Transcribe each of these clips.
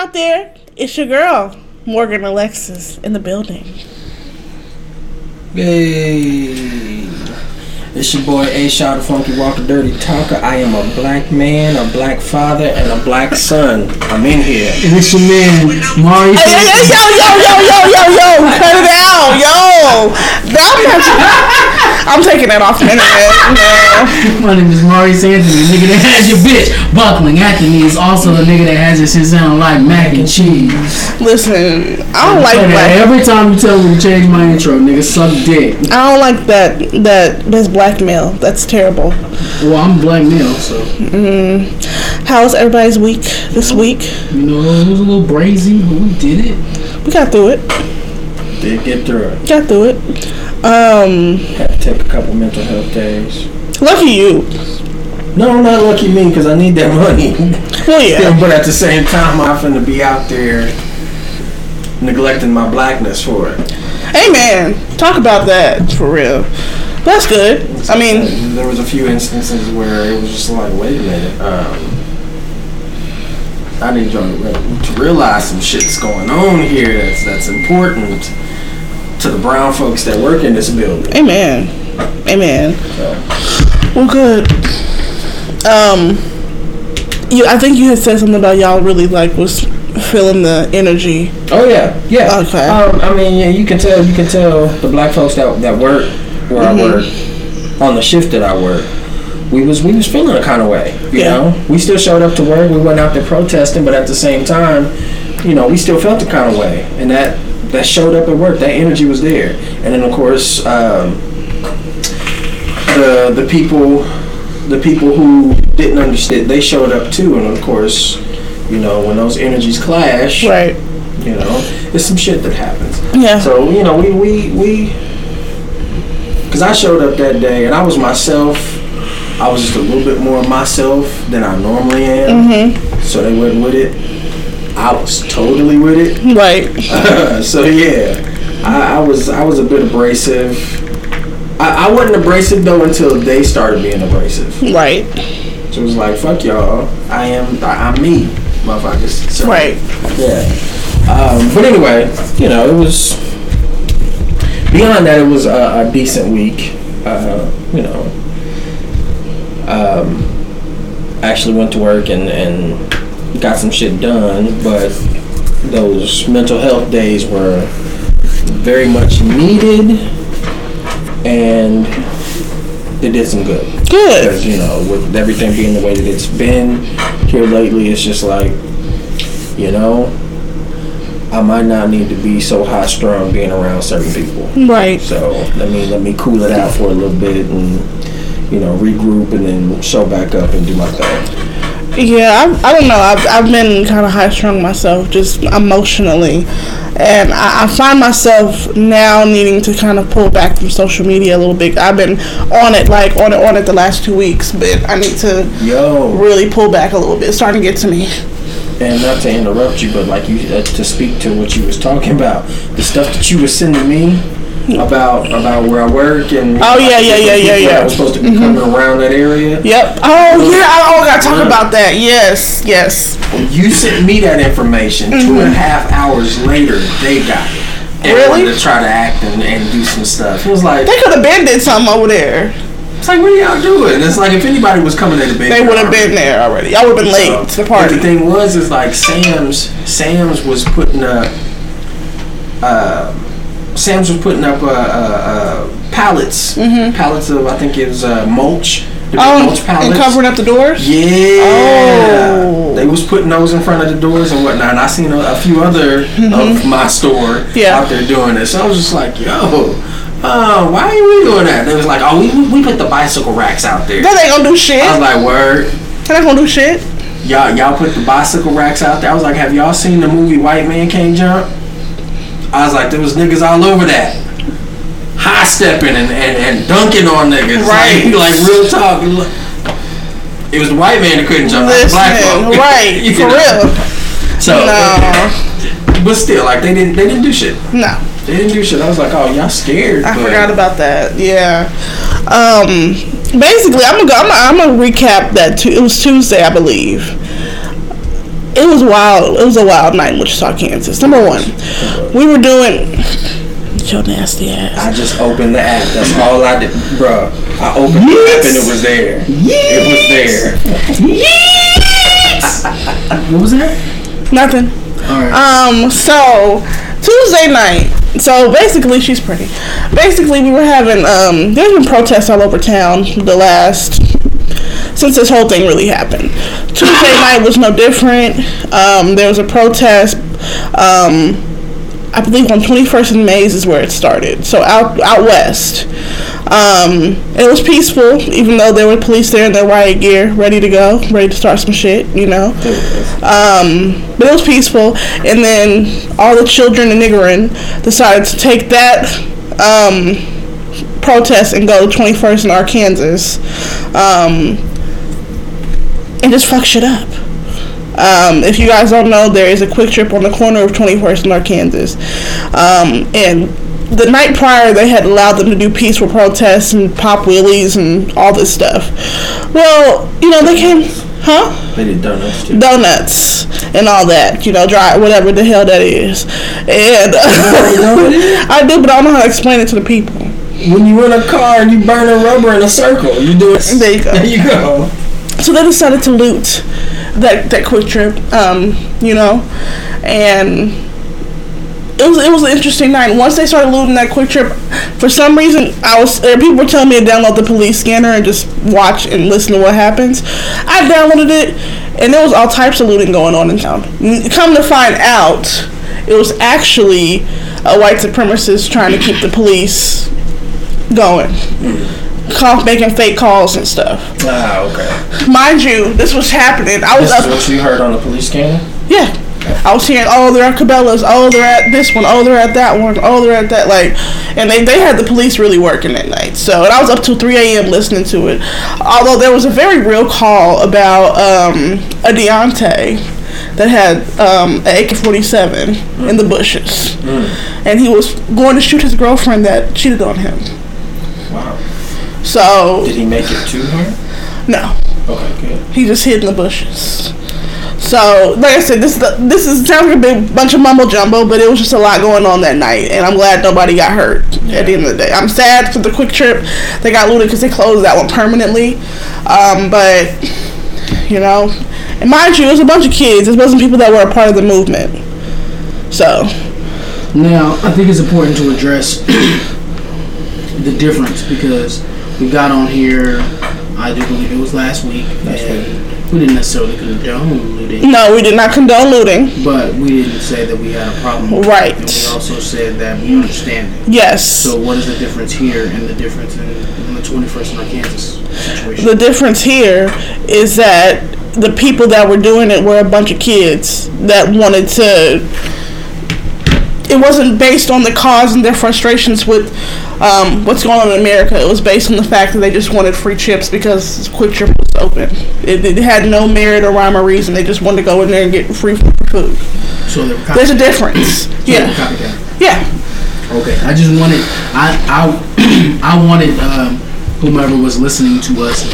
out there? It's your girl, Morgan Alexis, in the building. Hey, it's your boy A Shot, the Funky Walker, Dirty Talker. I am a black man, a black father, and a black son. I'm in here. And it's your man, Mari. Hey, hey, hey, yo, yo, yo, yo, yo, yo, cut it out, yo. That I'm taking that off the internet. No. My name is Maurice Anthony, nigga that has your bitch buckling. Anthony is also the nigga that has your shit sound like mac and cheese. Listen, I don't like Okay, black. Every time you tell me to change my intro, nigga, suck dick. I don't like that. That that's blackmail. That's terrible. Well, I'm black male, so How's everybody's week this week? you know it was a little brazy, but we did it. We got through it. Did get through it. Got through it. Um, Had to take a couple mental health days. lucky you. No, not lucky me, because I need that money. Well, yeah. but at the same time, I'm finna be out there neglecting my blackness for it. Hey, man, talk about that for real. That's good. I mean, there was a few instances where it was just like, wait a minute. Um, I need y'all to to realize some shit's going on here that's that's important to the brown folks that work in this building. amen. Amen. So, Well, good. Um, you. I think you had said something about y'all really like was feeling the energy. oh yeah, yeah. Okay. Um, I mean, yeah, you can tell you can tell the black folks that that work where Mm-hmm. I work on the shift that I work. We was we was feeling a kind of way, you Yeah. know. We still showed up to work. We went out there protesting, but at the same time, you know, we still felt the kind of way, and that that showed up at work. That energy was there, and then of course, um, the the people the people who didn't understand they showed up too, and of course, you know, when those energies clash, Right. you know, it's some shit that happens. Yeah. So you know, we we we, because I showed up that day and I was myself. I was just a little bit more myself than I normally am. Mm-hmm. So they wasn't with it. I was totally with it. Right. so yeah, I, I was I was a bit abrasive. I, I wasn't abrasive though until they started being abrasive. Right. So it was like, fuck y'all. I am I, I'm me, motherfuckers. So, Right. Yeah. Um, but anyway, you know, it was beyond that. It was a, a decent week. Uh, you know, um, I actually went to work and, and got some shit done, but those mental health days were very much needed, and it did some good Good. because you know with everything being the way that it's been here lately it's just like you know i might not need to be so high strung being around certain people Right. so let me let me cool it out for a little bit and you know regroup and then show back up and do my thing Yeah, I, I don't know. I've, I've been kind of high strung myself, just emotionally. And I, I find myself now needing to kind of pull back from social media a little bit. I've been on it, like on it, on it the last two weeks, but I need to yo really pull back a little bit. It's starting to get to me. And not to interrupt you but like you uh, to speak to what you was talking about the stuff that you was sending me about about where I work and Oh, yeah, yeah, yeah, yeah, yeah. was supposed to be coming around that area Yep. Oh yeah. I, oh, I gotta talk about that. Yes. Yes. You sent me that information. Two and a half hours later, they got it. And Really? to try to act and, and do some stuff. It was like, They could have been did something over there. It's like, what are y'all doing? It's like if anybody was coming to the bed, They would have been there already. Y'all would have been late to the party. The thing was, is like Sam's. Sam's was putting up. Uh, Sam's was putting up uh, uh, uh, pallets, pallets of I think it was uh, mulch, Oh, mulch pallets. and covering up the doors. Yeah. Oh. They was putting those in front of the doors and whatnot. And I seen a, a few other of my store Mm-hmm. Yeah. out there doing it. So I was just like, yo, uh, why are we doing that? They was like, oh, we, we put the bicycle racks out there. That ain't gonna do shit. I was like, word. That ain't gonna do shit. Y'all, y'all put the bicycle racks out there. I was like, have y'all seen the movie White Man Can't Jump? I was like, there was niggas all over that. High stepping and, and, and dunking on niggas. Right. Like, like real talk. It was the white man that couldn't jump, the black folk. right, You for know? real. So, No, but still, like they didn't they didn't do shit. no. They didn't do shit. I was like, oh, y'all scared. I but- forgot about that. Yeah. Um. Basically, I'm gonna go. I'm gonna, I'm gonna recap that. Tu- it was Tuesday, I believe. it was wild. It was a wild night in Wichita, Kansas. Number one, we were doing. Your nasty ass. I just opened the app. That's all I did, bruh. I opened the app and it was there. It was there. Yes. What was that? Nothing. All right. Um. So Tuesday night. So basically, she's pretty. Basically, we were having um. There's been protests all over town the last since this whole thing really happened. Tuesday night was no different. Um. There was a protest. Um. I believe on 21st and Maize is where it started. So out out west. Um, it was peaceful, even though there were police there in their riot gear, ready to go, ready to start some shit, you know. Um, but it was peaceful, and then all the children in Niggerin decided to take that um, protest and go to 21st in Arkansas, um, and just fuck shit up. Um, if you guys don't know, there is a QuikTrip on the corner of 21st and Arkansas. Um, and the night prior, they had allowed them to do peaceful protests and pop wheelies and all this stuff. Well, you know, they came, huh? They did donuts too. Donuts and all that, you know, dry, whatever the hell that is. And I do, but I don't know how to explain it to the people. When you run a car and you burn a rubber in a circle, you do it. There you go. There you go. So they decided to loot that that QuikTrip, um, you know, and it was it was an interesting night. Once they started looting that QuikTrip, for some reason I was uh, people were telling me to download the police scanner and just watch and listen to what happens. I downloaded it, and there was all types of looting going on in town. Come to find out, it was actually a white supremacist trying to keep the police going. Call, making fake calls and stuff. Ah, okay. Mind you, this was happening. I was This is up. what you heard on the police scanner. Yeah. I was hearing, oh, they're at Cabela's, oh, they're at this one, oh, they're at that one, oh, they're at that, like, and they, they had the police really working that night. So, and I was up till 3 a.m. listening to it. Although there was a very real call about um, a Deontay that had um, an AK-47 in the bushes. And he was going to shoot his girlfriend that cheated on him. Wow. So, Did he make it to her? no. Okay, good. He just hid in the bushes. So, like I said, this is the, this is sounds like a big bunch of mumbo jumbo, but it was just a lot going on that night, and I'm glad nobody got hurt at the end of the day. I'm sad for the QuikTrip they got looted because they closed that one permanently, um, but you know, and mind you, it was a bunch of kids. It wasn't people that were a part of the movement. So, Now, I think it's important to address the difference because we got on here, I do believe it was last week, and we didn't necessarily condone looting, no, we did not condone looting. but we didn't say that we had a problem with Right. And we also said that we understand it. Yes. So, what is the difference here and the difference in, in the 21st and Arkansas situation? The difference here is that the people that were doing it were a bunch of kids that wanted to. It wasn't based on the cause and their frustrations with um, what's going on in America. It was based on the fact that they just wanted free chips because QuikTrip was open. It, it had no merit or rhyme or reason. They just wanted to go in there and get free food. so, they were copy- There's a difference. so Yeah, yeah. Okay, I just wanted, I, I, I wanted um, whomever was listening to us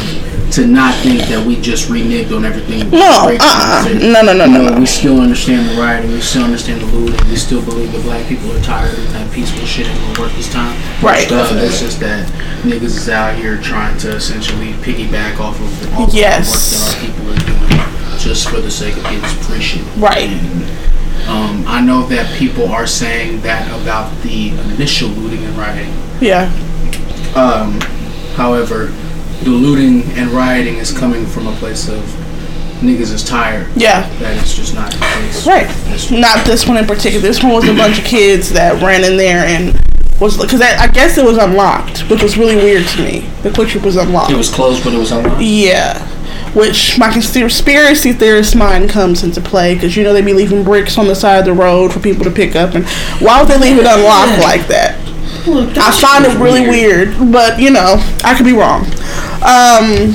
to not think that we just reneged on everything. No, uh-uh. No, no, no, no, You know, no. We still understand the rioting. We still understand the looting. We still believe that black people are tired of that peaceful shit ain't gonna work this time. Right. Uh, it's just that niggas is out here trying to essentially piggyback off of the, all the Yes. hard work that our people are doing just for the sake of getting shit. Right. Um, I know that people are saying that about the initial looting and rioting. Yeah. Um, however, the looting and rioting is coming from a place of niggas is tired. Yeah. That is just not the case. Right. This- Not this one in particular. This one was a bunch of kids that ran in there and was because I guess it was unlocked, which was really weird to me. The QuikTrip was unlocked. It was closed, but it was unlocked. yeah. Which my conspiracy theorist mind comes into play because you know they be leaving bricks on the side of the road for people to pick up, and why would they leave it unlocked like that? I find it really weird, but you know, I could be wrong. Um,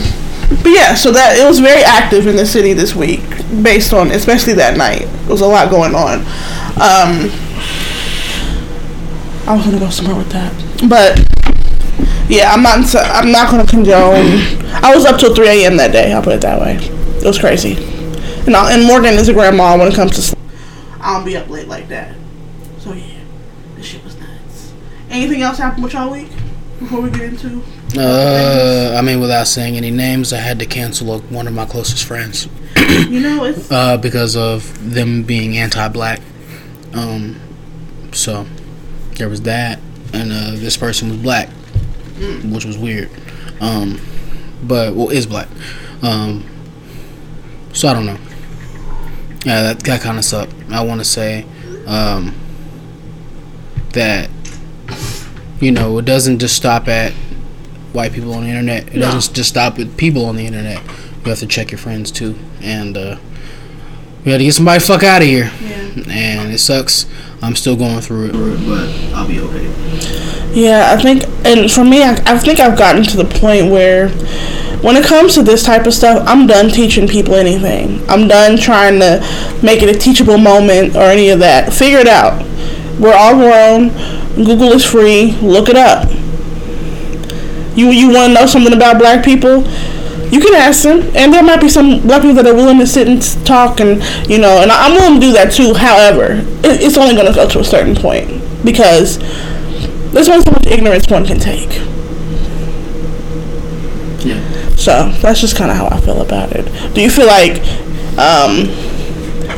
but yeah, so that it was very active in the city this week, based on especially that night. There was a lot going on. Um, I was gonna go somewhere with that, but yeah, I'm not. I'm not gonna condone. I was up till 3 a.m. that day. I'll put it that way. It was crazy. And, I, and Morgan is a grandma when it comes to. Sleep. I don't be up late like that. So yeah, this shit was nuts. Anything else happened with y'all week before we get into? Uh, I mean, without saying any names, I had to cancel a, one of my closest friends. you know, it's uh, because of them being anti-black. Um, so there was that, and uh, this person was black, mm. which was weird. Um, but well, is black. Um, so I don't know. Yeah, that that kind of sucked. I want to say um, that you know it doesn't just stop at white people on the internet. It no. doesn't just stop with people on the internet. You have to check your friends too, and uh, we had to get somebody fuck out of here. Yeah. And it sucks. I'm still going through it, but I'll be okay. Yeah, I think, and for me, I, I think I've gotten to the point where when it comes to this type of stuff, I'm done teaching people anything. I'm done trying to make it a teachable moment or any of that. Figure it out. We're all grown. Google is free. Look it up. You you want to know something about black people? you can ask them, and there might be some black people that are willing to sit and talk, and you know, and I'm willing to do that too. However, it, it's only going to go to a certain point because there's only so much ignorance one can take. Yeah. So that's just kind of how I feel about it. Do you feel like, um,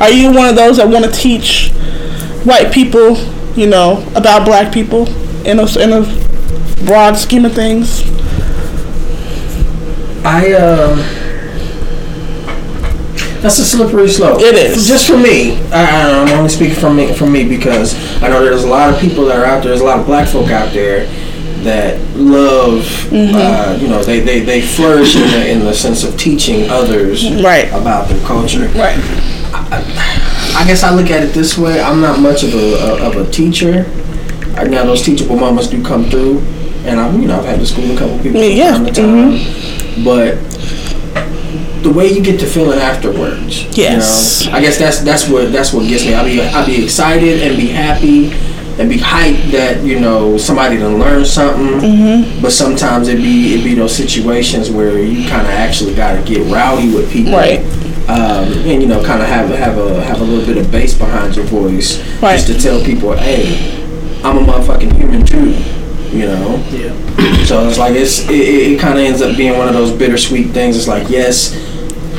are you one of those that want to teach white people, you know, about black people in a in a broad scheme of things? I uh, that's a slippery slope. It is just for me. I, I'm only speaking from me from me because I know there's a lot of people that are out there. There's a lot of black folk out there that love, mm-hmm. uh, you know, they, they, they flourish in the, in the sense of teaching others right. about their culture. Right. I, I, guess I look at it this way. I'm not much of a, a of a teacher. Now those teachable moments do come through, and I've you know I've had to school a couple people yeah. from time to time. Mm-hmm but the way you get to feeling afterwards. Yes. You know, I guess that's that's what that's what gets me. I'll be I'll be excited and be happy and be hyped that you know somebody to learn something. Mm-hmm. But sometimes it be it be those situations where you kind of actually got to get rowdy with people. Right. Um, and you know, kind of have have a have a little bit of bass behind your voice, right. just to tell people, "Hey, I'm a motherfucking human too." You know. Yeah. So it's like it's it, it kind of ends up being one of those bittersweet things. It's like yes,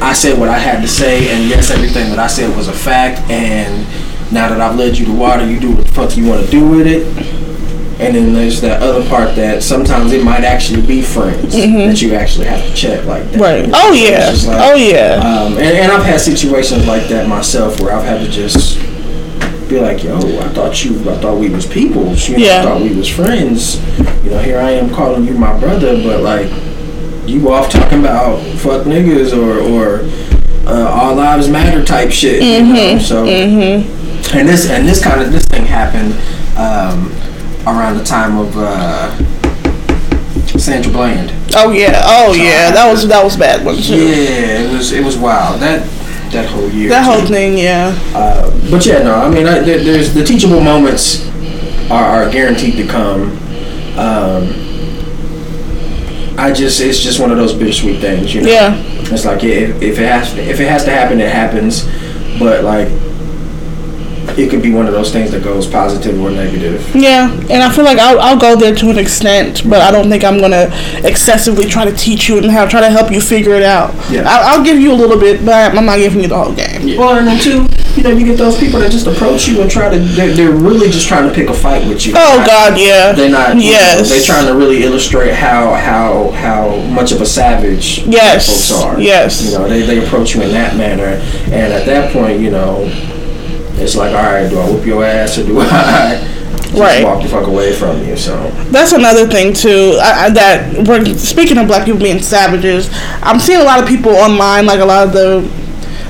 I said what I had to say, and yes, everything that I said was a fact. And now that I've led you to water, you do what the fuck you want to do with it. And then there's that other part that sometimes it might actually be friends mm-hmm. that you actually have to check like that. Right. Oh yeah. Like, oh yeah. Um, and, and I've had situations like that myself where I've had to just be like, yo, I thought you, I thought we was people. You know, yeah. I thought we was friends. You know, here I am calling you my brother, but like, you off talking about fuck niggas or or uh, all lives matter type shit. Mm-hmm. You know? Mm-hmm. So, mm-hmm. and this and this kind of this thing happened um, around the time of uh, Sandra Bland. Oh yeah, oh so yeah, that was that was bad one too. Yeah, it was it was wild. That that whole year. That whole thing, yeah. Uh, but yeah, no, I mean, I, there, there's the teachable moments are, are guaranteed to come. Um, I just it's just one of those bittersweet things, you know. Yeah. It's like if, if it has if it has to happen, it happens. But like it could be one of those things that goes positive or negative. Yeah, and I feel like I'll, I'll go there to an extent, but I don't think I'm gonna excessively try to teach you and how try to help you figure it out. Yeah, I'll, I'll give you a little bit, but I'm not giving you the whole game. Yeah. Well, and then too, you know, you get those people that just approach you and try to they're, they're really just trying to pick a fight with you. Oh not, God, yeah. They're not. Yes. Know, they're trying to really illustrate how how how much of a savage yes. folks are. Yes. You know, they they approach you in that manner, and at that point, you know it's like, all right, do I whoop your ass or do I right. walk the fuck away from you? So that's another thing too. I, I, that we're speaking of black people being savages. I'm seeing a lot of people online, like a lot of the.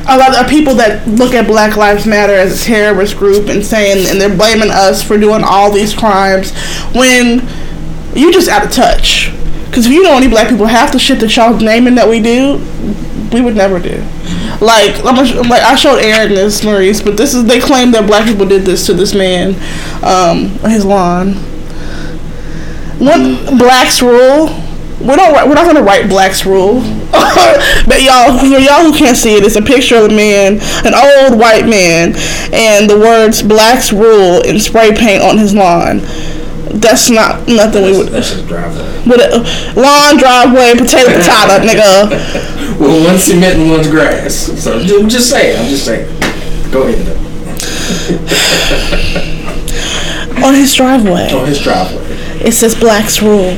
A lot of people that look at Black Lives Matter as a terrorist group and saying, and they're blaming us for doing all these crimes when you just out of touch. Because if you know any black people, half the shit that y'all naming that we do, we would never do. Like, I'm like I showed Aaron this, Maurice, but this is they claim that black people did this to this man, um, his lawn. One blacks rule. we don't. We're not gonna write Black's rule. but y'all, for y'all who can't see it, it's a picture of a man, an old white man, and the words "Black's rule" in spray paint on his lawn. That's not nothing we would. That's just driveway. With a lawn, driveway, potato, potato, nigga. Well, one's cement and one's grass. So I'm just saying. I'm just saying. Go ahead. On his driveway, On his driveway. it says "Black's rule."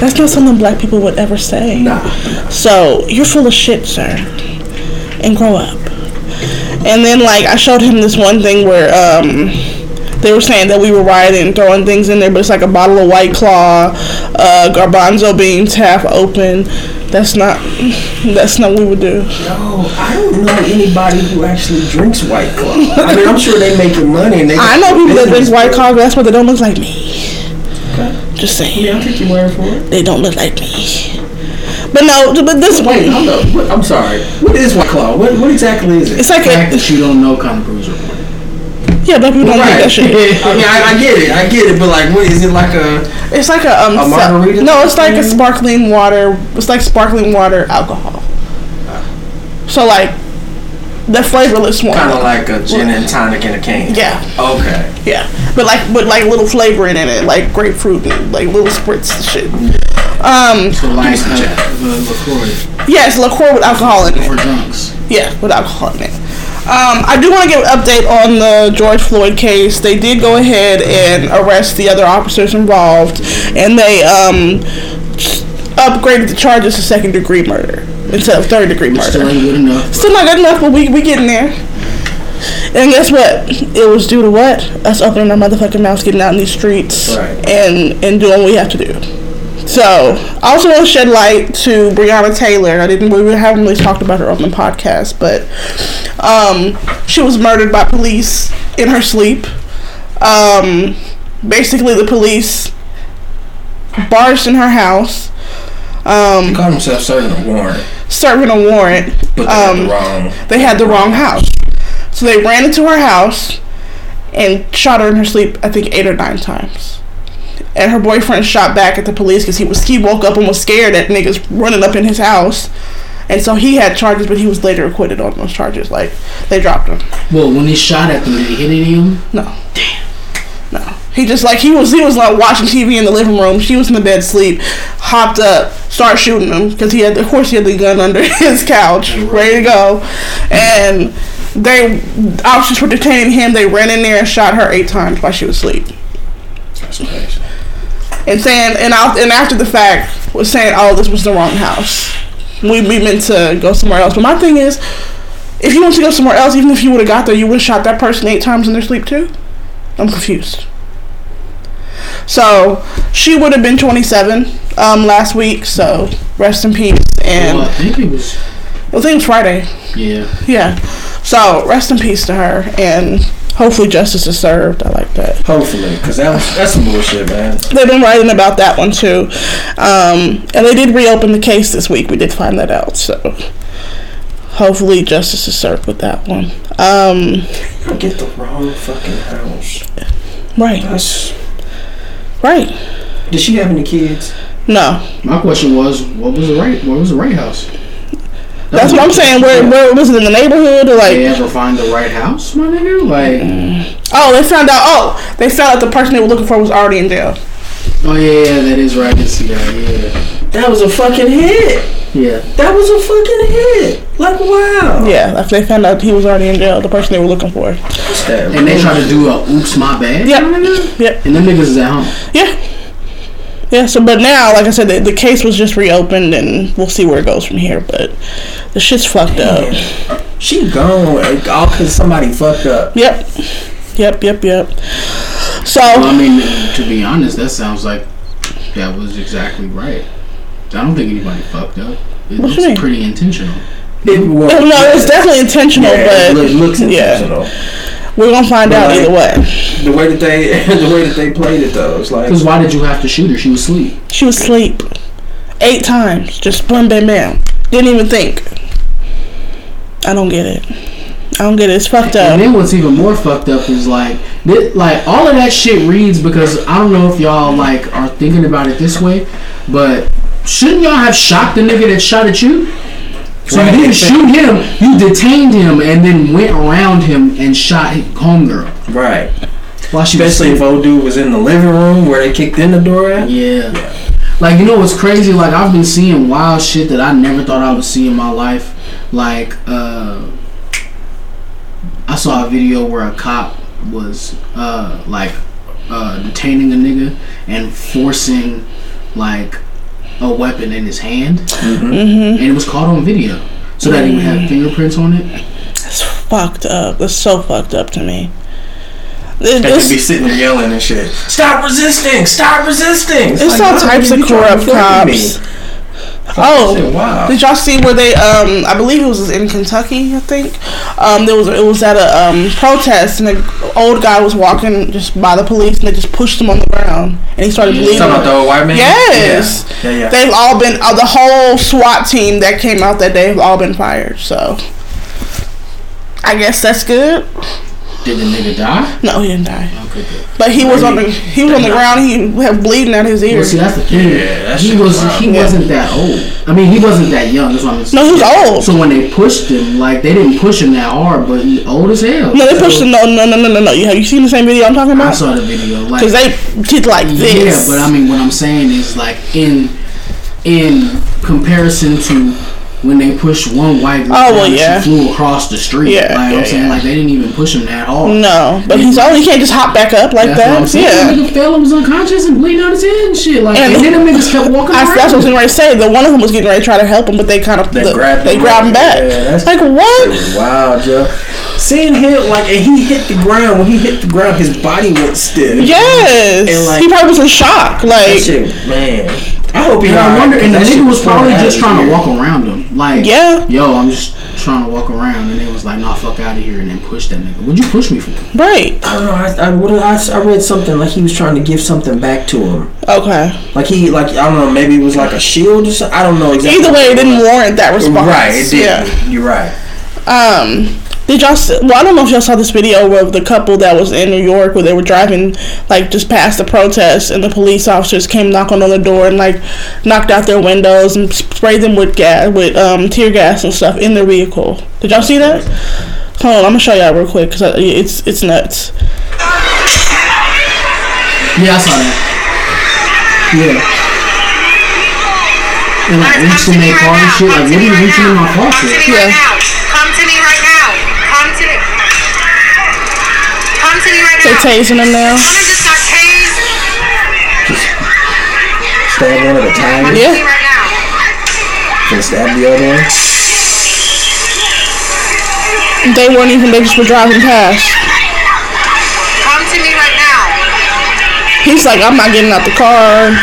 That's not something black people would ever say. Nah. So you're full of shit, sir. And grow up. And then like I showed him this one thing where um they were saying that we were rioting, throwing things in there, but it's like a bottle of White Claw, uh, garbanzo beans half open. That's not. That's not what we would do. No, I don't know anybody who actually drinks White Claw. I mean, I'm sure they making money and they. I know people that drink White Claw, but that's why they don't look like me. Okay. Just Yeah, saying, I'll take your word for it. they don't look like me. But no, but this Wait, hold up. I'm sorry. What is White Claw? What, what exactly is it? It's like The fact a that you don't know kind of proves your point. Yeah, black people don't drink that shit. I mean, I, I get it. I get it. But like, what is it like a? It's like a um. A margarita no, it's like a sparkling water. It's like sparkling water alcohol. So like the flavorless one. Kind of like a gin and tonic in a can. Yeah, Okay. yeah, but like but like little flavoring in it, like grapefruit and like little spritz and shit. Um, So like some uh, check. the LaCroix yeah, it's liqueur with alcohol in it. for drunks. Yeah, with alcohol in it. Um, I do want to give an update on the George Floyd case. They did go ahead and arrest the other officers involved, and they um, upgraded the charges to second degree murder instead of third degree murder. Still ain't good enough. Still not good enough, but we we getting there. And guess what? It was due to what? Us opening our motherfucking mouths, getting out in these streets, Right. and and doing what we have to do. So, I also want to shed light to Breonna Taylor. I didn't. We haven't really talked about her on the podcast, but um, she was murdered by police in her sleep. Um, basically, the police barged in her house, He um, called himself serving a warrant, serving a warrant. but they had Um, the wrong. they had the wrong house. So they ran into her house and shot her in her sleep, I think eight or nine times. And her boyfriend shot back at the police because he was he woke up and was scared that niggas running up in his house. And so he had charges, but he was later acquitted on those charges. Like they dropped him. Well, when he shot at them, did he hit any of them? No. Damn. No. He just like he was he was like watching TV in the living room. She was in the bed sleep, hopped up, started shooting him because he had of course he had the gun under his couch, ready to go, and they officers were detaining him. They ran in there and shot her eight times while she was asleep, That's crazy. And saying and out and after the fact was saying, "Oh, this was the wrong house. We we meant to go somewhere else." But my thing is, if you want to go somewhere else, even if you would have got there, you would have shot that person eight times in their sleep too. I'm confused. So she would have been 27 um, last week. So rest in peace. And well, I think it was. I think it was Friday. Yeah. Yeah. So rest in peace to her, and hopefully justice is served. I like that. Hopefully, because that was that's some bullshit, man. They've been writing about that one too, um, and they did reopen the case this week. We did find that out. So hopefully justice is served with that one. Um, You get the wrong fucking house. right. That's. Right. Did she have any kids? No. My question was, what was the right? What was the right house? That's what I'm saying. Where, where was it in the neighborhood or like? They ever find the right house, my nigga? Like, mm. Oh, they found out. Oh, they found out the person they were looking for was already in jail. oh yeah, yeah, that is right. The guy. Yeah, That was a fucking hit. yeah. That was a fucking hit. Like wow. Yeah, after they found out he was already in jail, the person they were looking for. And they tried to do a oops, my bad. Yep. nigga? Yep. And them niggas is at home. Yeah. Yeah. So, but now, like I said, the, the case was just reopened, and we'll see where it goes from here. But the shit's fucked up. She gone like, all because somebody fucked up. Yep. Yep. Yep. Yep. So. Well, I mean, to be honest, that sounds like that was exactly right. I don't think anybody fucked up. It What you looks mean? pretty intentional. It was, no, it's definitely intentional, yeah, it but look- looks yeah. Intentional. we're gonna find But out like- either way. The way that they, the way that they played it though, it's like Because why did you have to shoot her? She was asleep. She was asleep eight times, just bam, bam, bam. Didn't even think. I don't get it. I don't get it. It's fucked up. And then what's even more fucked up is like, thi- like all of that shit reads because I don't know if y'all like are thinking about it this way, but shouldn't y'all have shot the nigga that shot at you? So you didn't shoot him, you detained him and then went around him and shot his homegirl Right. while she Especially if old dude was in the living room where they kicked in the door at. Yeah. Like you know what's crazy? Like I've been seeing wild shit that I never thought I would see in my life. Like uh I saw a video where a cop was uh like uh detaining a nigga and forcing like a weapon in his hand. Mm-hmm. And it was caught on video. So that he would have fingerprints on it. It's fucked up. It's so fucked up to me. They could be sitting there yelling and shit. Stop resisting! Stop resisting! it's like, all types of you trying to corrupt cops. Oh, said, wow. Did y'all see where they? Um, I believe it was in Kentucky. I think. Um, there was it was at a um, protest, and the old guy was walking just by the police, and they just pushed him on the ground, and he started bleeding. Talking about the old white man? Yes. Yeah, yeah. yeah. They've all been uh, the whole SWAT team that came out that day have all been fired. So, I guess that's good. Did the nigga die? No, he didn't die, Okay, good. but he was on the he was on the ground. He had bleeding out his Well, ears. see, that's the thing. Yeah, that he was wild. he Yeah. wasn't that old. I mean, he wasn't that young. That's what I'm saying. No, he was old. So when they pushed him, like they didn't push him that hard, but he old as hell. No, they So, pushed him. No, no, no, no, no, no. You have you seen the same video I'm talking about? I saw the video. Like Because they did like this. yeah, but I mean, what I'm saying is like in in comparison to when they pushed one white girl, Oh, well, and yeah. she flew across the street. Yeah, like yeah, I'm saying, yeah. like they didn't even push him that hard. No, but he's only he can't just hop back up like what that. saying. Yeah. Nigga fell and was unconscious and bleeding out his head and shit. Like, And- and, then the niggas kept walking I, around. that's what I was getting ready to say. The one of them was getting ready to try to help him, but they kind of They the- grabbed they him grabbed him back. Yeah, like what? Wow, Joe. Seeing him like, and he hit the ground. When he hit the ground, his body went stiff. Yes, And, like- he probably was in shock. That Like shit, man. I hope he. And I wonder, and the nigga was probably just trying to walk around him. Like, Yeah. yo, I'm just trying to walk around. And they was like, nah, fuck out of here. And then push that nigga. What'd you push me for? right? I don't know. I I, what I, I read something like he was trying to give something back to him. Okay. Like he like I don't know. Maybe it was like a shield or something. I don't know exactly. Either way, it didn't warrant that response. Right. It did. Yeah. You're right. Um, did y'all? See, well, I don't know if y'all saw this video of the couple that was in New York where they were driving like just past the protest, and the police officers came knocking on the door and like knocked out their windows and sprayed them with gas, with um tear gas and stuff in their vehicle. Did y'all see that? Hold on, I'm gonna show y'all real quick because it's it's nuts. Yeah, I saw that. Yeah. And like reached in their car and shit. Like, what are you reaching in my car for? Yeah. They now. tasing them now. Just. Stab one at a time. Yeah. me right stab the other one. They weren't even. They just were driving past. Come to me right now. He's like, I'm not getting out the car.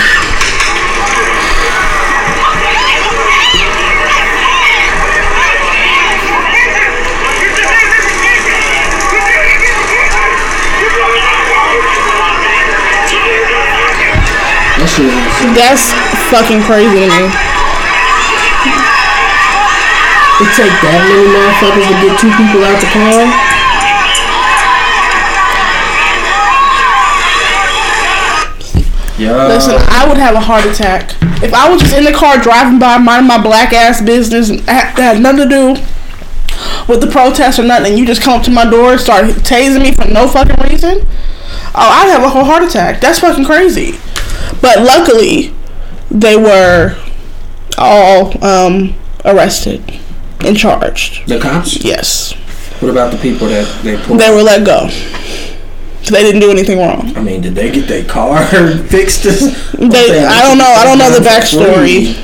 That's fucking crazy to me. It take that many motherfuckers to get two people out the car. Yeah. Listen, I would have a heart attack if I was just in the car driving by, minding my black ass business, and had, had nothing to do with the protest or nothing. And you just come up to my door and start tasing me for no fucking reason. Oh, I'd have a whole heart attack. That's fucking crazy. But luckily, they were all um, arrested and charged. the cops. Yes, What about the people that they pulled? they were let go. They didn't do anything wrong. I mean, did they get their car fixed? They, I don't know. I don't know the backstory.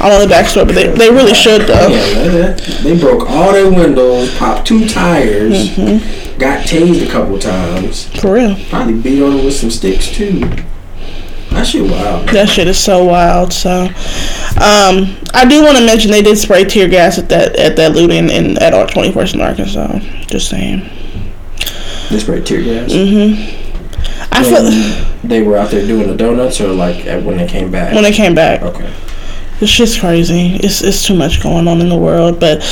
I don't know the backstory, but they, they really should though. Yeah, they, they broke all their windows, popped two tires, Mm-hmm. got tased a couple times, For real. probably beat on them with some sticks too. That shit wild. That shit is so wild. So, um, I do want to mention they did spray tear gas at that at that looting in at our twenty first in Arkansas. Just saying. They sprayed tear gas. Mm-hmm. I feel When they were out there doing the donuts, or like when they came back. when they came back, okay. it's just crazy. It's it's too much going on in the world. But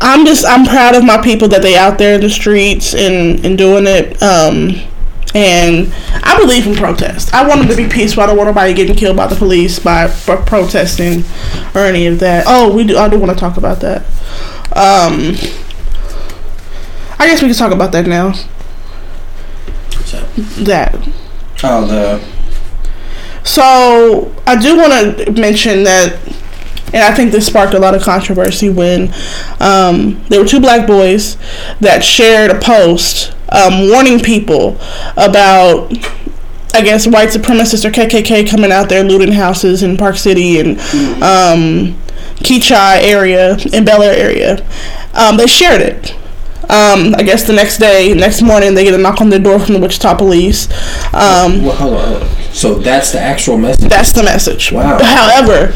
I'm just I'm proud of my people that they out there in the streets and and doing it. Um, And I believe in protest. I want them to be peaceful. I don't want nobody getting killed by the police by protesting or any of that. Oh, we do. I do want to talk about that. Um, I guess we can talk about that now. So, That. oh, the So I do want to mention that, and I think this sparked a lot of controversy when um, there were two black boys that shared a post um, warning people about, I guess, white supremacists or KKK coming out there looting houses in Park City and um, Kechi area and Bel Aire area. Um, they shared it. Um, I guess the next day, next morning, they get a knock on their door from the Wichita police. Um, well, hold on, hold on. So that's the actual message. that's the message. Wow. However,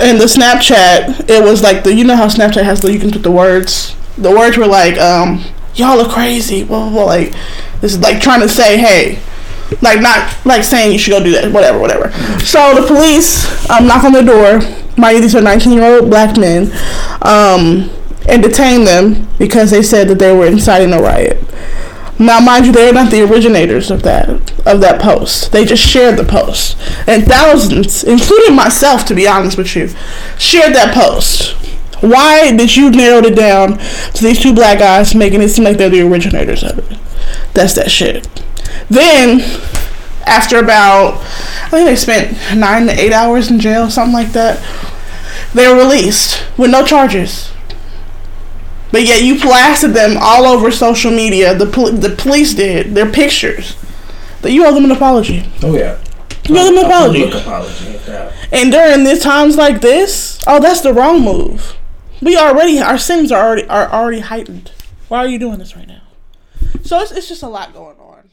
in the Snapchat, it was like the you know how Snapchat has the you can put the words. The words were like, um, y'all are crazy. Blah, blah, blah. Like this is like trying to say, hey, like not like saying you should go do that. Whatever, whatever. So the police um, knock on the door. You, these are 19 year old black men, um, and detain them because they said that they were inciting a riot. Now, mind you, they're not the originators of that of that post. They just shared the post, and thousands, including myself, to be honest with you, shared that post. Why did you narrow it down to these two black guys, making it seem like they're the originators of it? That's that shit. Then, after about, I think they spent nine to eight hours in jail, something like that. They were released with no charges. But yet you blasted them all over social media. The pol- the police did their pictures. That you owe them an apology. Oh yeah. You owe them an apology. apology. And during these times like this, oh, that's the wrong move. We already our sins are already are already heightened. Why are you doing this right now? So it's it's just a lot going on.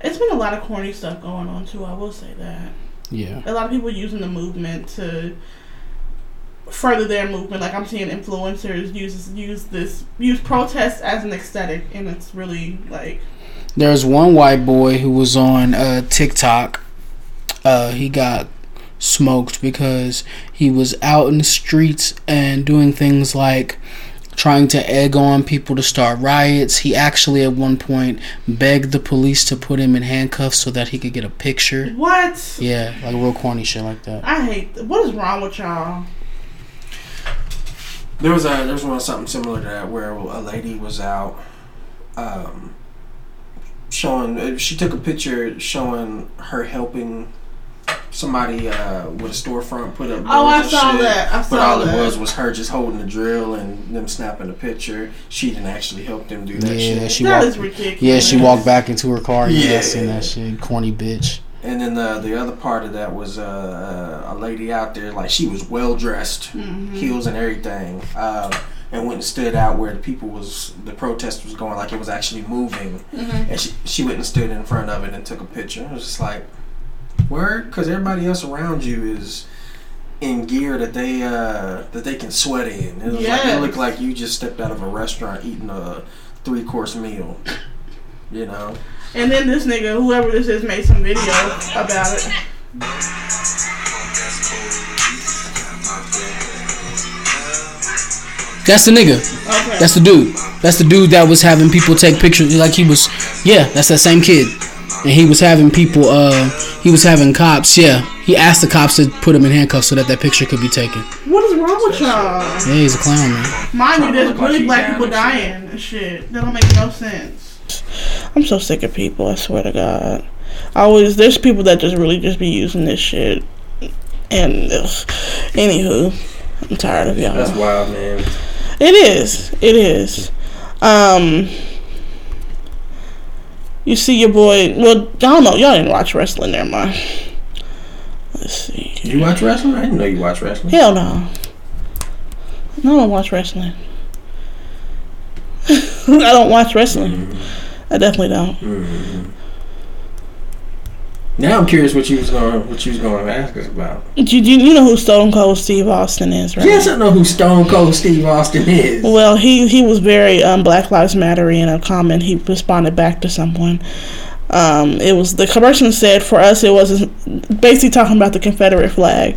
It's been a lot of corny stuff going on too. I will say that Yeah. a lot of people using the movement to further their movement. Like I'm seeing influencers use use this use protest as an aesthetic, and it's really like There's one white boy who was on uh, TikTok. Uh, he got smoked because he was out in the streets and doing things like trying to egg on people to start riots. He actually, at one point, begged the police to put him in handcuffs so that he could get a picture. what Yeah, like real corny shit like that. I hate. What is wrong with y'all? There was a there was one something similar to that where a lady was out, um, showing. uh, She took a picture showing her helping somebody uh, with a storefront put up. Oh, I boards and saw shit. that. I But all that. it was was her just holding the drill and them snapping a picture. She didn't actually help them do that Yeah, shit. she That walked. is ridiculous. Yeah, she walked back into her car. Yeah, Yeah. I seen that shit. Corny bitch. And then the the other part of that was uh, uh, a lady out there, like she was well dressed, Mm-hmm. heels and everything, uh, and went and stood out where the people was the protest was going, like it was actually moving, Mm-hmm. and she she went and stood in front of it and took a picture. It was just like, word, because everybody else around you is in gear that they uh, that they can sweat in. It was like it looked like you just stepped out of a restaurant eating a three course meal. You know. And then this nigga, whoever this is, made some video about it. That's the nigga. Okay. That's the dude. That's the dude that was having people take pictures. Like he was, yeah, that's that same kid. And he was having people, uh, he was having cops, yeah. He asked the cops to put him in handcuffs so that that picture could be taken. what is wrong with y'all? Yeah, he's a clown, man. Mind you, there's really black people dying and shit. That don't make no sense. I'm so sick of people. I swear to God. I always there's people that just really just be using this shit. And ugh. anywho, I'm tired of y'all. That's wild, man. It is. It is. Um. You see your boy. Well, I don't know. Y'all didn't watch wrestling. Never mind. Let's see. You watch wrestling? I didn't know you watch wrestling. Hell no. No, I don't watch wrestling. I don't watch wrestling. Mm-hmm. I definitely don't. Mm-hmm. Now I'm curious what you was going what you was going to ask us about. You, you, you know who Stone Cold Steve Austin is, right? Yes, I know who Stone Cold Steve Austin is. Well, he he was very um, Black Lives Matter in a comment. He responded back to someone. Um, it was the person said for us it wasn't basically talking about the Confederate flag.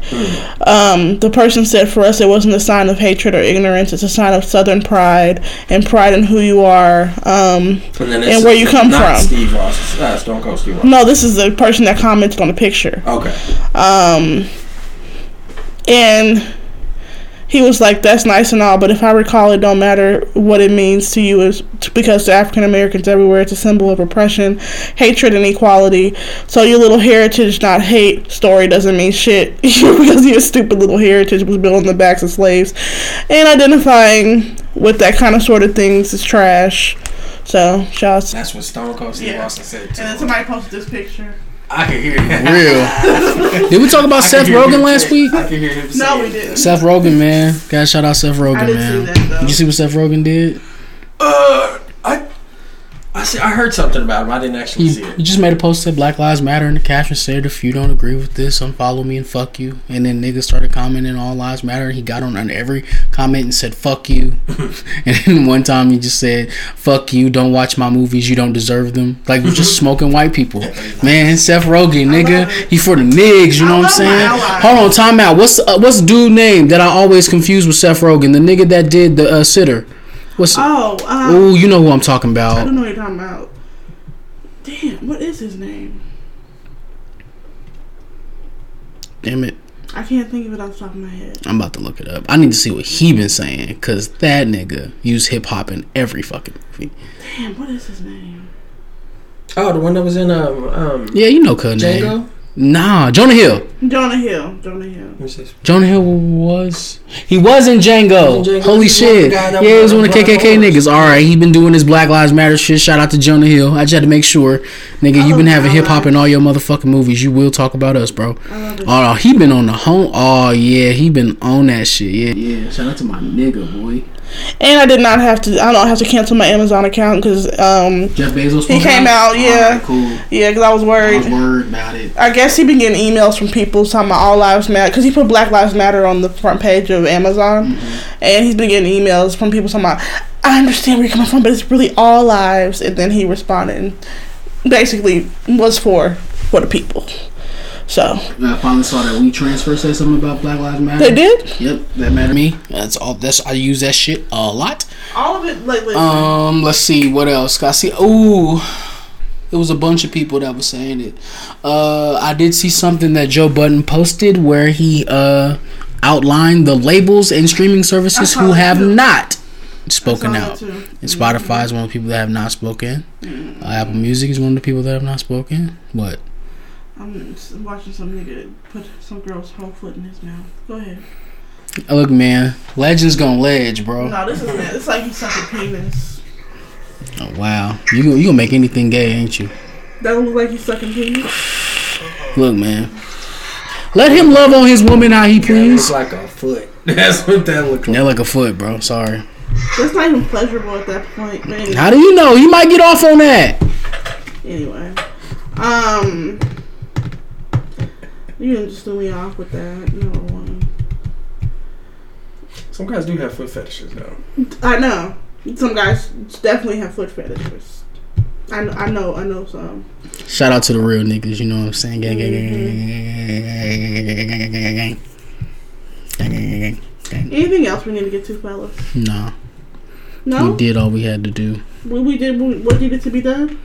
Um, the person said for us it wasn't a sign of hatred or ignorance. It's a sign of Southern pride and pride in who you are. Um, And, And where you come from. Steve Ross. Uh, Stone Cold Steve Ross. no, this is the person that commented on the picture. Okay. Um, and he was like, "That's nice and all, but if I recall, it don't matter what it means to you, is because to African Americans everywhere, it's a symbol of oppression, hatred, and equality. So your little heritage, not hate, story doesn't mean shit because your stupid little heritage was built on the backs of slaves, and identifying with that kind of sort of things is trash." So, shouts. That's what Stone Cold Steve Yeah. Austin said too. And then somebody posted this picture. I can hear that. Real. Did we talk about I Seth can Rogen last say- week? I can hear him. No, say we it. didn't. Seth Rogen, man. Gotta shout out Seth Rogen, man. see that. Did you see what Seth Rogen did? Uh, I, I see. I heard something about him. I didn't actually He, see it. he just made a post that Black Lives Matter in the caption said, if you don't agree with this, unfollow me and fuck you. And then niggas started commenting all lives matter. And he got on, on every comment and said, fuck you. and then one time he just said, fuck you, don't watch my movies, you don't deserve them. Like, we're just smoking white people. Man, Seth Rogen, nigga, he for the niggas, you know what I'm saying? Hold on, time out. What's uh, what's the dude name that I always confuse with Seth Rogen? The nigga that did the uh, sitter. What's Oh, uh, Oh, you know who I'm talking about. I don't know what you're talking about. Damn, what is his name? Damn it. I can't think of it off the top of my head. I'm about to look it up. I need to see what he been saying because that nigga used hip hop in every fucking movie. Damn, what is his name? Oh, the one that was in um um Yeah, you know cut name. Django. Nah, Jonah Hill. Jonah Hill. Jonah Hill. Let me. Jonah Hill was he was in Django. Was in Django. Holy He was one of the shit! Yeah, he was was one of the KKK Black niggas. All right, he been doing his Black Lives Matter shit. Shout out to Jonah Hill. I just had to make sure, nigga, you been having hip hop in all your motherfucking movies. You will talk about us, bro. I love. Oh, he been on the home. Oh yeah, he been on that shit. Yeah, yeah. Shout out to my nigga boy. And I did not have to. I don't have to cancel my Amazon account because, um, Jeff Bezos. He came out, yeah. Alright, cool. yeah, because I was I worried. was worried about it. I guess he been getting emails from people talking about all lives matter because he put Black Lives Matter on the front page of Amazon, and he's been getting emails from people talking about. I understand where you're coming from, but it's really all lives. And then he responded, and basically was for for the people. So And I finally saw that We Transfer said something about Black Lives Matter. they did Yep, that mattered to me. That's all. That's I use that shit a lot. all of it. Like, listen, Um, let's see what else. I see. Ooh, it was a bunch of people that was saying it. Uh, I did see something that Joe Budden posted where he uh outlined the labels and streaming services who have too. not spoken out. And Spotify is one of the people that have not spoken. Uh, Apple Music is one of the people that have not spoken. What? I'm watching some nigga put some girl's whole foot in his mouth. Go ahead. Uh, Look, man, legends gonna ledge, bro. No, this is not. It's like you suck a penis. Oh, wow, you gonna- you gonna make anything gay, ain't you? That don't look like you sucking penis. Look, man. Let him love on his woman how he It please. looks like a foot. That's what that looked like. Yeah, like a foot, bro. Sorry. That's not even pleasurable at that point. But anyway. How do you know? He might get off on that. Anyway, um, you can just threw me off with that. Number one, Some guys do have foot fetishes though. I know some guys definitely have foot fetishes. I know, I know, I know some. Shout out to the real niggas. You know what I'm saying? Gang, gang, gang, gang, gang, gang, gang, gang, gang, gang, gang, gang, gang, gang, gang. Anything else we need to get to, fellas? Nah, No, we did all we had to do. we, we did we- what needed to be done.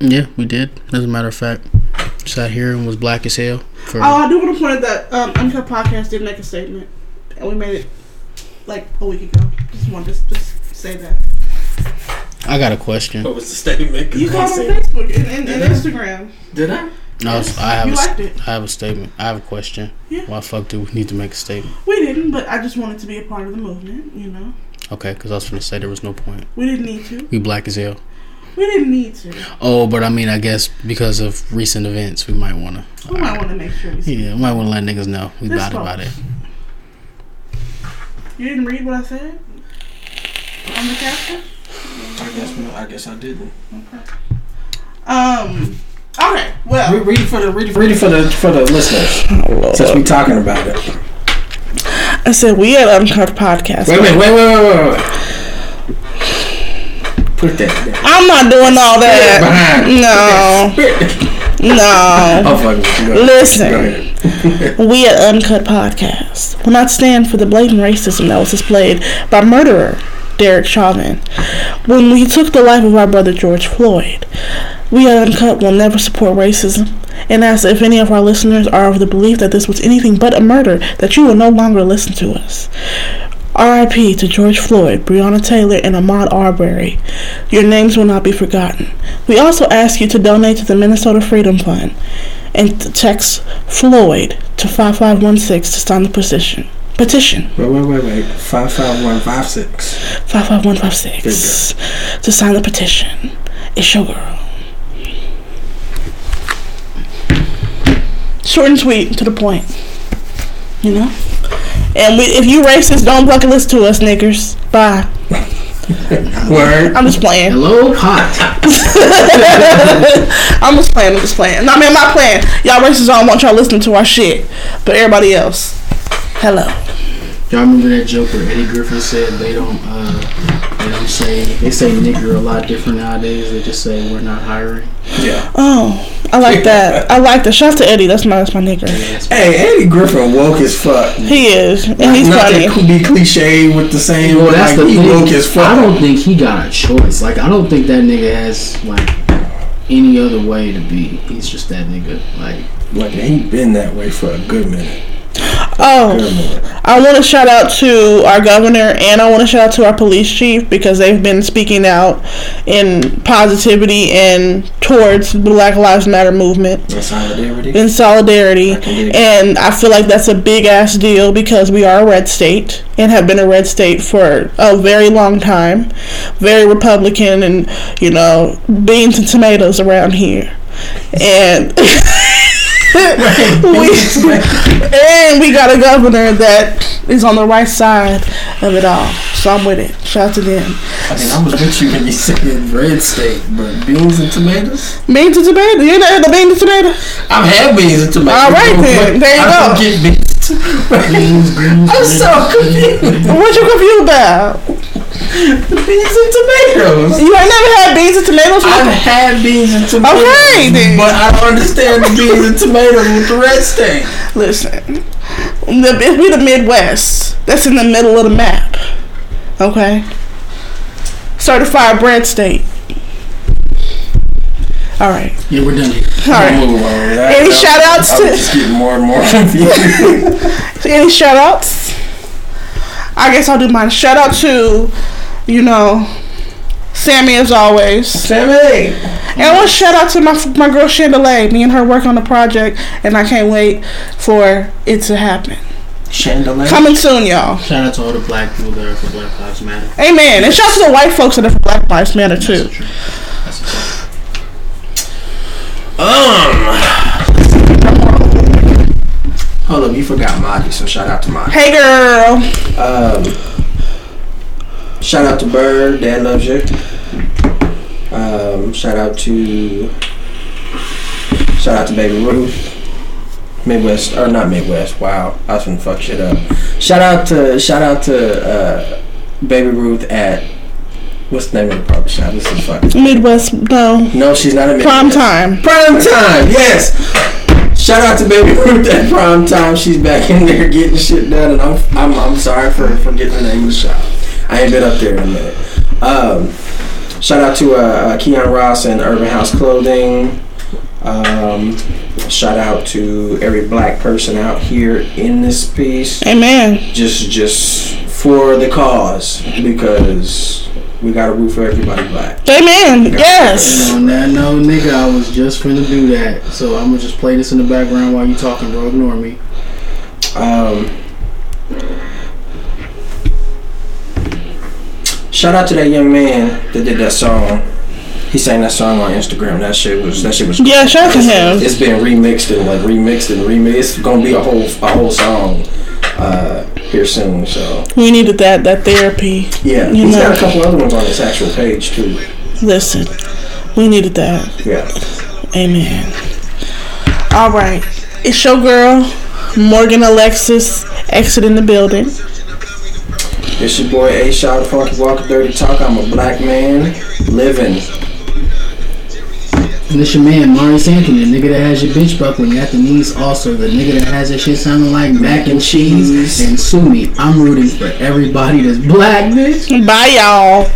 Yeah, we did. As a matter of fact, sat here and was black as hell. For Oh, I do want to point out that um, Uncut Podcast did make a statement, and we made it like a week ago. Just want to just, just say that. I got a question. What was the statement? You they saw it on Facebook and, and, and Instagram. Did I? I, was, I have You a, liked it. I have a statement. I have a question. Yeah. Why fuck do we need to make a statement? We didn't, but I just wanted to be a part of the movement. You know, Okay, because I was gonna say there was no point. we didn't need to. We black as hell. We didn't need to. Oh, but I mean, I guess because of recent events, we might wanna. We might want to make sure we. Yeah, we might wanna let niggas know we Let's bad about it. You didn't read what I said on the caption. I guess no, I guess I didn't. Okay. Um. Okay. Well. Re- Read for the read it, read for the for the listeners. Since we talking about it. I said we at Uncut Podcast. Wait, wait, wait, wait, wait, wait, wait. Put that down. I'm not doing all that. No, no. I'm fucking with you. Listen. We at Uncut Podcast will not stand for the blatant racism that was displayed by murderer Derek Chauvin when we took the life of our brother George Floyd. We at Uncut will never support racism and ask if any of our listeners are of the belief that this was anything but a murder, that you will no longer listen to us. RIP to George Floyd, Breonna Taylor, and Ahmaud Arbery. Your names will not be forgotten. We also ask you to donate to the Minnesota Freedom Fund and text Floyd to 5516 to sign the petition. Petition Wait, wait, wait, wait. Five five one five six. 55156 to sign the petition. It's your girl. Short and sweet, to the point. You know? And we, if you racist, don't bucket list to us, niggers. Bye. Word. I'm just playing. Hello, pot. I'm just playing. I'm just playing. No, I mean, I'm not playing. Y'all racists don't want y'all listening to our shit. But everybody else, hello. Y'all remember that joke where Eddie Griffin said they don't uh they don't say they say nigger a lot different nowadays. They just say we're not hiring. Yeah. Oh, I like that. I like that. Shout out to Eddie. That's my, that's my nigga. Hey, Eddie Griffin woke as fuck. He is. And he's Not funny. to be cliche with the same, Well, that's like the he thing. woke as fuck. I don't think he got a choice. Like I don't think that nigga has like any other way to be. He's just that nigga. Like Like he been that way for a good minute. Oh, I want to shout out to our governor and I want to shout out to our police chief because they've been speaking out in positivity and towards the Black Lives Matter movement In solidarity. in solidarity. I can dig it. And I feel like that's a big ass deal because we are a red state and have been a red state for a very long time. Very Republican and, you know, beans and tomatoes around here. And. we, and we got a governor that is on the right side of it all. So I'm with it. Shout out to them. I mean, I was with you when you said red steak, but beans and tomatoes. Beans and tomatoes. You know the beans and tomatoes? I've had beans and tomatoes. All right, then. There you I go. don't get beans. Greens, greens. I'm so confused. What you confused about? beans and tomatoes. You ain't never had beans and tomatoes? I've had beans and tomatoes. Okay, then. But I don't understand the beans and tomatoes with the red steak. Listen, the, if we the Midwest, that's in the middle of the map. Okay? Certified bread state. All right. Yeah, we're done here. All right. Move on. Any shout outs I to- was just getting more and more confused. Any shout outs? I guess I'll do mine. Shout out to, you know, Sammy as always. Sammy. And I want to shout out to my my girl Chandelier. Me and her work on the project, and I can't wait for it to happen. Chandelier. Coming soon, y'all. Shout out to all the black people that are for Black Lives Matter. Amen. And shout out to the white folks that are for Black Lives Matter too. That's true. That's a fact. Um. Hold up, you forgot Marty, so shout out to Marty. Hey, girl. Um, shout out to Bird, Dad loves you. Um, shout out to shout out to Baby Ruth. Midwest or not Midwest. Wow, I was gonna fuck shit up. Shout out to shout out to uh, Baby Ruth at what's the name of the barber shop? This is fucking. Midwest, no. No, she's not a Midwest. Prime time. Prime time, yes. Shout out to Baby Ruth at Prime Time. She's back in there getting shit done, and I'm I'm, I'm sorry for for getting the name of the shop. I ain't been up there in a minute. Um, shout out to uh, uh, Keon Ross and Urban House Clothing. Um, shout out to every black person out here in this piece. Amen. Just just for the cause because we got to root for everybody black. Amen. Yes. On that no nigga, I was just finna do that. So I'm gonna just play this in the background while you talking, bro. Ignore me. Um, shout out to that young man that did that song. He sang that song on Instagram. That shit was that shit was. Yeah, shout out to him. It's been remixed and like remixed and remixed. It's gonna be a whole a whole song uh, here soon. So We needed that that therapy. yeah, You he's know. got a couple other ones on his actual page too. Listen, we needed that. Yeah. Amen. All right. It's your girl, Morgan Alexis, exiting the building. It's your boy A Shot Funky Walker Dirty Talk. I'm a black man living. And this your man, Maurice Anthony, the nigga that has your bitch buckling at the knees. Also, the nigga that has that shit sounding like mac and cheese. Mm-hmm. And sue me. I'm rooting for everybody that's black, bitch. Bye, y'all.